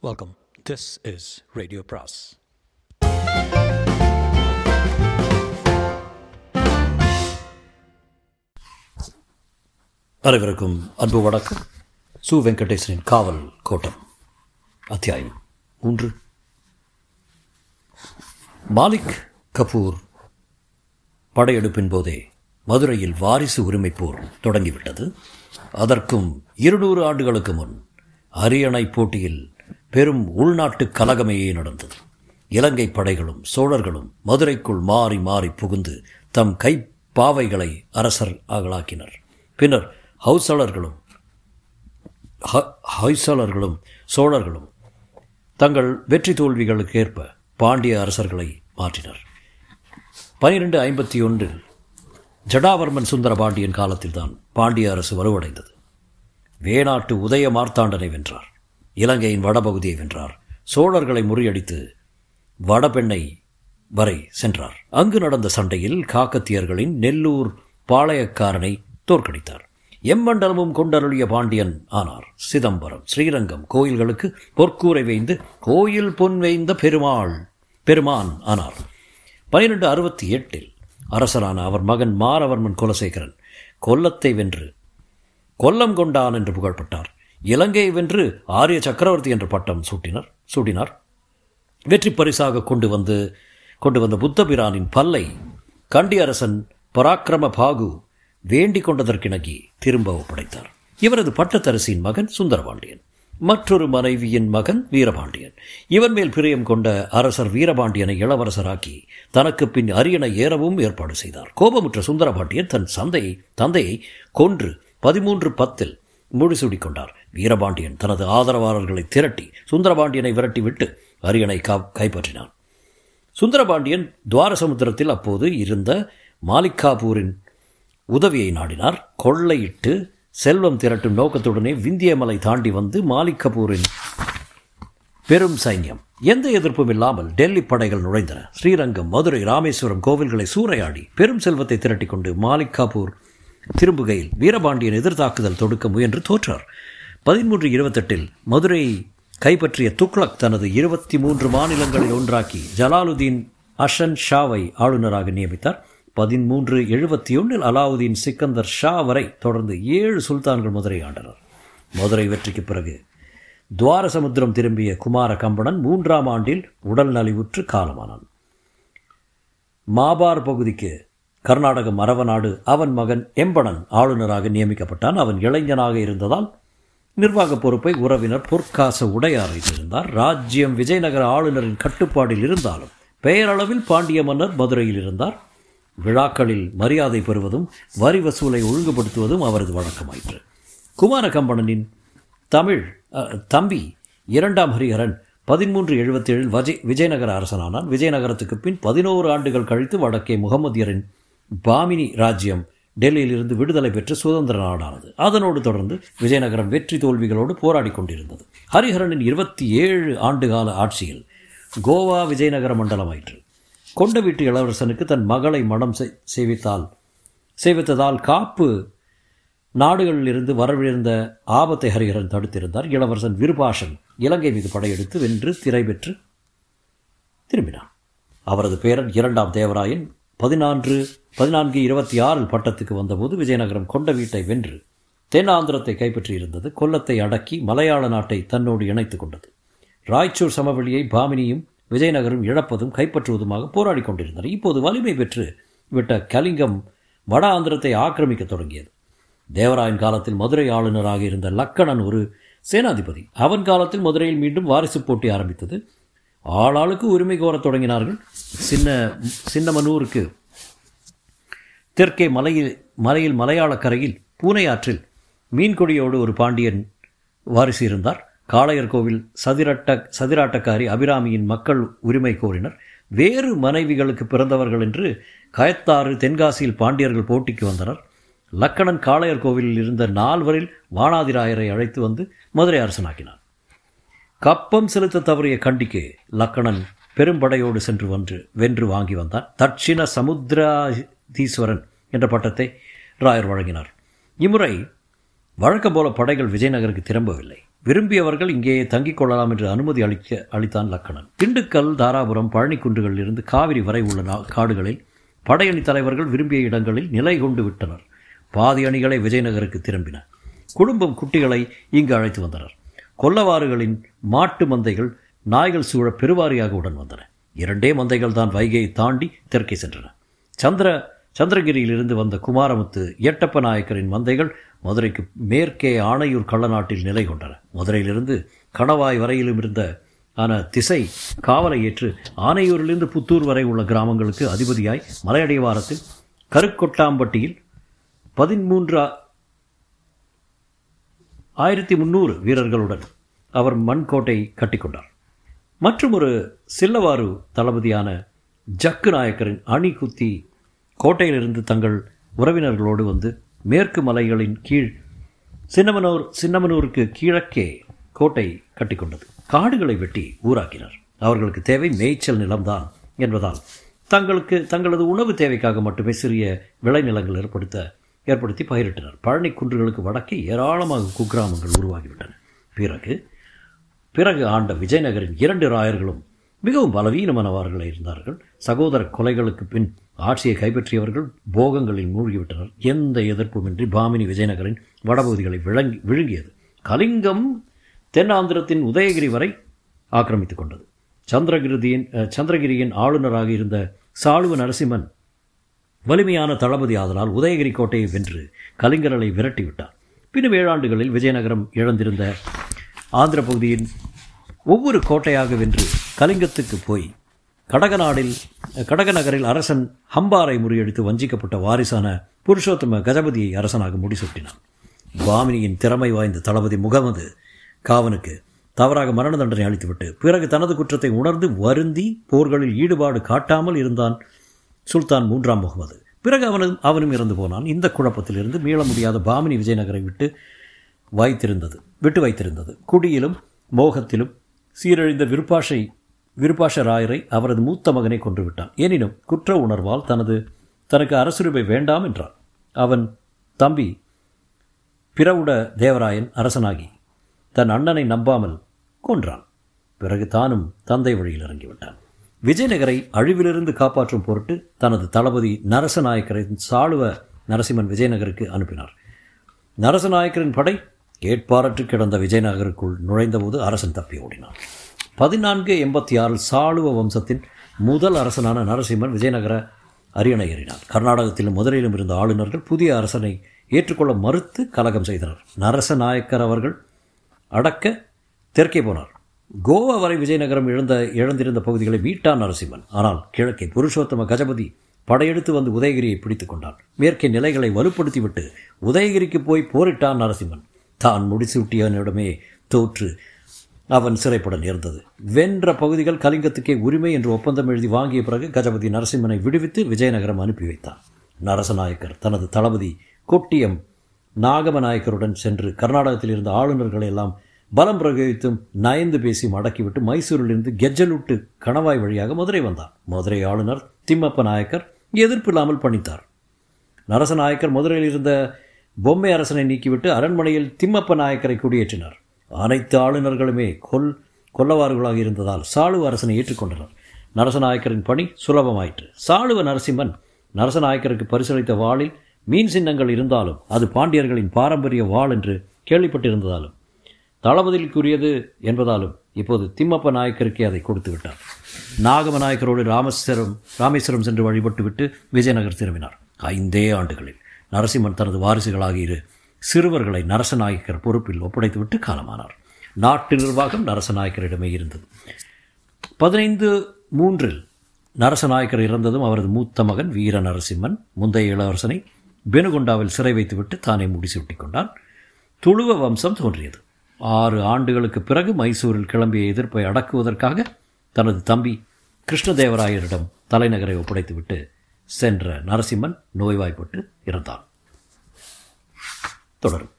Welcome this is radio பிராஸ் அனைவருக்கும் அன்பு வணக்கம். சு வெங்கடேசனின் காவல் கோட்டம் அத்தியாயம் மூன்று மாலிக் கபூர் படையெடுப்பின் போதே மதுரையில் வாரிசு உரிமை போர் தொடங்கிவிட்டது. அதற்கும் இருநூறு ஆண்டுகளுக்கு முன் அரியணை போட்டியில் பெரும் உள்நாட்டு கலகமே நடந்தது. இலங்கை படைகளும் சோழர்களும் மதுரைக்குள் மாறி மாறி புகுந்து தம் கைப்பாவைகளை அரசர் ஆகலாக்கினர். பின்னர் ஹவுசலர்களும் ஹ- சோழர்களும் தங்கள் வெற்றி தோல்விகளுக்கு ஏற்ப பாண்டிய அரசர்களை மாற்றினர். பனிரெண்டு ஐம்பத்தி ஒன்றில் ஜடாவர்மன் சுந்தர பாண்டியன் காலத்தில்தான் பாண்டிய அரசு வலுவடைந்தது. வேணாட்டு உதய மார்த்தாண்டனை வென்றார். இலங்கையின் வடபகுதியை வென்றார். சோழர்களை முறியடித்து வடபெண்ணை வரை சென்றார். அங்கு நடந்த சண்டையில் காக்கத்தியர்களின் நெல்லூர் பாளையக்காரனை தோற்கடித்தார். எம்மண்டலமும் கொண்டருளிய பாண்டியன் ஆனார். சிதம்பரம் ஸ்ரீரங்கம் கோயில்களுக்கு பொற்கூரை வைந்து கோயில் பொன் வைந்த பெருமாள் பெருமான் ஆனார். பனிரெண்டு அறுபத்தி எட்டில் அரசரான அவர் மகன் மாரவர்மன் குலசேகரன் கொல்லத்தை வென்று கொல்லம் கொண்டான் என்று புகழ்பட்டார் இலங்கையை வென்று ஆரிய சக்கரவர்த்தி என்ற பட்டம் சூட்டினர் சூட்டினார். வெற்றி பரிசாக கொண்டு வந்து கொண்டு வந்த புத்தபிரானின் பல்லை கண்டி அரசன் பராக்கிரம பாகு வேண்டிக் கொண்டதற்கிணங்கி திரும்ப ஒப்படைத்தார். இவரது பட்டத்தரசியின் மகன் சுந்தரபாண்டியன். மற்றொரு மனைவியின் மகன் வீரபாண்டியன். இவன் மேல் பிரியம் கொண்ட அரசர் வீரபாண்டியனை இளவரசராக்கி தனக்கு பின் அரியணை ஏறவும் ஏற்பாடு செய்தார். கோபமுற்ற சுந்தரபாண்டியன் தன் சந்தையை தந்தையை கொன்று பதிமூன்று பத்தில் முடிசூடிக் கொண்டார். வீரபாண்டியன் தனது ஆதரவாளர்களை திரட்டி சுந்தரபாண்டியனை விரட்டிவிட்டு அரியணை கா கைப்பற்றினான். சுந்தரபாண்டியன் துவாரசமுத்திரத்தில் அப்போது இருந்த மாலிக்காபூரின் உதவியை நாடினார். கொள்ளையிட்டு செல்வம் திரட்டும் நோக்கத்துடனே விந்தியமலை தாண்டி வந்து மாலிக்கபூரின் பெரும் சைன்யம். எந்த எதிர்ப்பும் இல்லாமல் டெல்லி படைகள் நுழைந்தன. ஸ்ரீரங்கம் மதுரை ராமேஸ்வரம் கோவில்களை சூறையாடி பெரும் செல்வத்தை திரட்டிக் கொண்டு மாலிக் காபூர் திரும்புகையில் வீரபாண்டியன் எதிர்த்தாக்குதல் தொடுக்க முயன்று தோற்றார். பதிமூன்று இருபத்தெட்டில் மதுரையை கைப்பற்றிய துக்ளக் தனது இருபத்தி மூன்று மாநிலங்களில் ஒன்றாக்கி ஜலாலுதீன் அஷன் ஷாவை ஆளுநராக நியமித்தார். பதிமூன்று எழுபத்தி ஒன்றில் அலாவுதீன் சிக்கந்தர் ஷா வரை தொடர்ந்து ஏழு சுல்தான்கள் மதுரை ஆண்டனர். மதுரை வெற்றிக்கு பிறகு துவாரசமுத்திரம் திரும்பிய குமார கம்பணன் மூன்றாம் ஆண்டில் உடல் நலிவுற்று காலமானான். மாபார் பகுதிக்கு கர்நாடகம் அரவநாடு அவன் மகன் எம்பணன் ஆளுநராக நியமிக்கப்பட்டான். அவன் இளைஞனாக இருந்ததால் நிர்வாக பொறுப்பை உறவினர் பொற்காச உடையார் இருந்தார் ராஜ்யம் விஜயநகர ஆளுநரின் கட்டுப்பாடில் இருந்தாலும் பெயரளவில் பாண்டிய மன்னர் மதுரையில் இருந்தார். விழாக்களில் மரியாதை பெறுவதும் வரி வசூலை ஒழுங்குபடுத்துவதும் அவரது வழக்கமாயிற்று. குமார கம்பணனின் தமிழ் தம்பி இரண்டாம் ஹரிஹரன் பதிமூன்று எழுபத்தேழில் வஜய் விஜயநகர அரசனானான். விஜயநகரத்துக்கு பின் பதினோரு ஆண்டுகள் கழித்து வடக்கே முகமதியரின் பாமினி ராஜ்யம் டெல்லியிலிருந்து விடுதலை பெற்று சுதந்திர நாடானது. அதனோடு தொடர்ந்து விஜயநகரம் வெற்றி தோல்விகளோடு போராடி கொண்டிருந்தது. ஹரிஹரனின் இருபத்தி ஏழு ஆண்டுகால ஆட்சியில் கோவா விஜயநகர மண்டலமாயிற்று கொண்ட வீட்டு இளவரசனுக்கு தன் மகளை மனம் செய்- செய்வித்தால் செய்வித்ததால் காப்பு நாடுகளிலிருந்து வரவிருந்த ஆபத்தை ஹரிஹரன் தடுத்திருந்தார். இளவரசன் விருபாஷன் இலங்கை மீது படையெடுத்து வென்று திரை பெற்று திரும்பினான். அவரது பேரன் இரண்டாம் தேவராயன் பதினான்கு பதினான்கு இருபத்தி ஆறில் பட்டத்துக்கு வந்தபோது விஜயநகரம் கொண்ட வீட்டை வென்று தென்னாந்திரத்தை கைப்பற்றியிருந்தது. கொல்லத்தை அடக்கி மலையாள நாட்டை தன்னோடு இணைத்து கொண்டது. ராய்ச்சூர் சமவெளியை பாமினியும் விஜயநகரும் இழப்பதும் கைப்பற்றுவதுமாக போராடி கொண்டிருந்தனர். இப்போது வலிமை பெற்று விட்ட கலிங்கம் வட ஆந்திரத்தை ஆக்கிரமிக்க தொடங்கியது. தேவராயன் காலத்தில் மதுரை ஆளுநராக இருந்த லக்கணன் ஒரு சேனாதிபதி. அவன் காலத்தில் மதுரையில் மீண்டும் வாரிசு போட்டி ஆரம்பித்தது. ஆளாளுக்கு உரிமை கோரத் தொடங்கினார்கள். சின்ன சின்னமனூருக்கு தெற்கே மலையில் மலையில் மலையாள கரையில் பூனை ஆற்றில் மீன்கொடியோடு ஒரு பாண்டியன் வாரிசு இருந்தார். காளையர் கோவில் சதிரட்ட சதிராட்டக்காரி அபிராமியின் மக்கள் உரிமை கோரினர். வேறு மனைவிகளுக்கு பிறந்தவர்கள் என்று கயத்தாறு தென்காசியில் பாண்டியர்கள் போட்டிக்கு வந்தனர். லக்கணன் காளையர் கோவிலில் இருந்த நால்வரில் வானாதிராயரை அழைத்து வந்து மதுரை அரசனாக்கினார் கப்பம் செலுத்த தவறிய கண்டிக்கு லக்கணன் பெரும்படையோடு சென்று வென்று வென்று வாங்கி வந்தான். தட்சிண சமுத்திராதீஸ்வரன் என்ற பட்டத்தை ராயர் வழங்கினார். இம்முறை வழக்கம் போல படைகள் விஜயநகருக்கு திரும்பவில்லை. விரும்பியவர்கள் இங்கேயே தங்கிக் கொள்ளலாம் என்று அனுமதி அளிக்க அளித்தான் லக்கணன். திண்டுக்கல் தாராபுரம் பழனிக்குன்றுகளில் இருந்து காவிரி வரை உள்ள காடுகளில் படையணி தலைவர்கள் விரும்பிய இடங்களில் நிலை கொண்டு விட்டனர். பாதி அணிகளை விஜயநகருக்கு திரும்பின. குடும்பம் குட்டிகளை இங்கு அழைத்து வந்தனர். கொல்லவாறுகளின் மாட்டு மந்தைகள் நாய்கள் சூழ பெருவாரியாக உடன் வந்தன. இரண்டே மந்தைகள் தான் வைகையை தாண்டி தெற்கே சென்றன. சந்திர சந்திரகிரியிலிருந்து வந்த குமாரமுத்து எட்டப்ப நாயக்கரின் மந்தைகள் மதுரைக்கு மேற்கே ஆணையூர் கள்ளநாட்டில் நிலை கொண்டன. மதுரையிலிருந்து கணவாய் வரையிலும் இருந்த ஆன திசை காவலை ஏற்று ஆனையூரிலிருந்து புத்தூர் வரை உள்ள கிராமங்களுக்கு அதிபதியாய் மலையடிவாரத்தில் கருக்கொட்டாம்பட்டியில் பதிமூன்றா ஆயிரத்தி முந்நூறு வீரர்களுடன் அவர் மண்கோட்டை கட்டிக்கொண்டார். மற்றும் ஒரு சில்லவாறு தளபதியான ஜக்கு நாயக்கரின் அணி குத்தி கோட்டையிலிருந்து தங்கள் உறவினர்களோடு வந்து மேற்கு மலைகளின் கீழ் சின்னமனூர் சின்னமனூருக்கு கிழக்கே கோட்டை கட்டிக்கொண்டது. காடுகளை வெட்டி ஊராக்கினர். அவர்களுக்கு தேவை மேய்ச்சல் நிலம்தான் என்பதால் தங்களுக்கு தங்களது உணவு தேவைக்காக மட்டுமே சிறிய விளைநிலங்கள் ஏற்படுத்த ஏற்படுத்தி பயிரிட்டனர். பழனி குன்றுகளுக்கு வடக்கே ஏராளமாக குக்கிராமங்கள் உருவாகிவிட்டன. பிறகு பிறகு ஆண்ட விஜயநகரின் இரண்டு ராயர்களும் மிகவும் பலவீனமானவர்கள் இருந்தார்கள். சகோதர கொலைகளுக்கு பின் ஆட்சியை கைப்பற்றியவர்கள் போகங்களில் மூழ்கிவிட்டனர். எந்த எதிர்ப்புமின்றி பாமினி விஜயநகரின் வடபகுதிகளை விளங்கி விழுங்கியது. கலிங்கம் தென்னாந்திரத்தின் உதயகிரி வரை ஆக்கிரமித்துக் கொண்டது. சந்திரகிருதியின் சந்திரகிரியின் ஆளுநராக இருந்த சாளுவ நரசிம்மன் வலிமையான தளபதி ஆதலால் உதயகிரி கோட்டையை வென்று கலிங்கரலை விரட்டிவிட்டார். பின்னும் ஏழாண்டுகளில் விஜயநகரம் இழந்திருந்த ஆந்திர பகுதியின் ஒவ்வொரு கோட்டையாக வென்று கலிங்கத்துக்கு போய் கடகநாடில் கடகநகரில் அரசன் ஹம்பாரை முறியடித்து வஞ்சிக்கப்பட்ட வாரிசான புருஷோத்தம கஜபதியை அரசனாக முடிசூட்டினான். பாமினியின் திறமை வாய்ந்த தளபதி முகமது காவனுக்கு தவறாக மரண தண்டனை அளித்துவிட்டு பிறகு தனது குற்றத்தை உணர்ந்து வருந்தி போர்களில் ஈடுபாடு காட்டாமல் இருந்தான் சுல்தான் மூன்றாம் முகமது. பிறகு அவனும் அவனும் இறந்து போனான். இந்த குழப்பத்திலிருந்து மீள முடியாத பாமினி விஜயநகரை விட்டு வைத்திருந்தது விட்டு வைத்திருந்தது. குடியிலும் மோகத்திலும் சீரழிந்த விருப்பாஷை விருப்பாஷ ராயரை அவரது மூத்த மகனை கொன்றுவிட்டான் எனினும் குற்ற உணர்வால் தனது தனக்கு அரசுரிமை வேண்டாம் என்றான். அவன் தம்பி பிறவுட தேவராயன் அரசனாகி தன் அண்ணனை நம்பாமல் கொன்றான். பிறகு தானும் தந்தை வழியில் இறங்கிவிட்டான். விஜயநகரை அழிவிலிருந்து காப்பாற்றும் பொருட்டு தனது தளபதி நரசநாயக்கரின் சாளுவ நரசிம்மன் விஜயநகருக்கு அனுப்பினார். நரசநாயக்கரின் படை கேட்பாரற்று கிடந்த விஜயநகருக்குள் நுழைந்தபோது அரசன் தப்பி ஓடினான். பதினான்கு எண்பத்தி ஆறில் சாளுவ வம்சத்தின் முதல் அரசனான நரசிம்மன் விஜயநகர அரியணை ஏறினார். கர்நாடகத்திலும் மதுரையிலும் இருந்த ஆளுநர்கள் புதிய அரசனை ஏற்றுக்கொள்ள மறுத்து கலகம் செய்தனர். நரசநாயக்கர் அவர்கள் அடக்க தெற்கே போனார். கோவா வரை விஜயநகரம் இழந்த இழந்திருந்த பகுதிகளை மீட்டான் நரசிம்மன். ஆனால் கிழக்கே புருஷோத்தம கஜபதி படையெடுத்து வந்து உதயகிரியை பிடித்துக் கொண்டான். மேற்கே நிலைகளை வலுப்படுத்திவிட்டு உதயகிரிக்கு போய் போரிட்டான் நரசிம்மன். தான் முடிசூட்டியவனிடமே தோற்று அவன் சிறைப்பட நேர்ந்தது. வென்ற பகுதிகள் கலிங்கத்துக்கே உரிமை என்று ஒப்பந்தம் எழுதி வாங்கிய பிறகு கஜபதி நரசிம்மனை விடுவித்து விஜயநகரம் அனுப்பி வைத்தான். நரசநாயக்கர் தனது தளபதி கொட்டியம் நாகமநாயக்கருடன் சென்று கர்நாடகத்தில் இருந்த ஆளுநர்களை எல்லாம் பலம் பிரயோகித்தும் நயந்து பேசி மடக்கிவிட்டு மைசூரிலிருந்து கெஜ்ஜலுட்டு கணவாய் வழியாக மதுரை வந்தார். மதுரை ஆளுநர் திம்மப்ப நாயக்கர் எதிர்ப்பில்லாமல் பணித்தார். நரசநாயக்கர் மதுரையில் இருந்த பொம்மை அரசனை நீக்கிவிட்டு அரண்மனையில் திம்மப்ப நாயக்கரை குடியேற்றினார். அனைத்து ஆளுநர்களுமே கொல் கொல்லவாறுகளாக இருந்ததால் சாளுவ அரசனை ஏற்றுக்கொண்டனர். நரசநாயக்கரின் பணி சுலபமாயிற்று. சாளுவ நரசிம்மன் நரசநாயக்கருக்கு பரிசளித்த வாளில் மீன் சின்னங்கள் இருந்தாலும் அது பாண்டியர்களின் பாரம்பரிய வாள் என்று கேள்விப்பட்டிருந்ததாலும் தளபதிக்குரியது என்பதாலும் இப்போது திம்மப்ப நாயக்கருக்கே அதை கொடுத்து விட்டார். நாகம நாயக்கரோடு ராமேஸ்வரம் ராமேஸ்வரம் சென்று வழிபட்டுவிட்டு விஜயநகர் திரும்பினார். ஐந்தே ஆண்டுகளில் நரசிம்மன் தனது வாரிசுகளாக இரு சிறுவர்களை நரசநாயக்கர் பொறுப்பில் ஒப்படைத்துவிட்டு காலமானார். நாட்டு நிர்வாகம் நரசநாயக்கரிடமே இருந்தது. பதினைந்து மூன்றில் நரசநாயக்கர் இறந்ததும் அவரது மூத்த மகன் வீர நரசிம்மன் முந்தைய இளவரசனை பெனுகொண்டாவில் சிறை வைத்துவிட்டு தானே முடிசூட்டி கொண்டான். துளுவ வம்சம் தோன்றியது. ஆறு ஆண்டுகளுக்கு பிறகு மைசூரில் கிளம்பிய எதிர்ப்பை அடக்குவதற்காக தனது தம்பி கிருஷ்ணதேவராயரிடம் தலைநகரை ஒப்படைத்துவிட்டு சென்ற நரசிம்மன் நோய்வாய்ப்பட்டு இறந்தான் தொடரும்.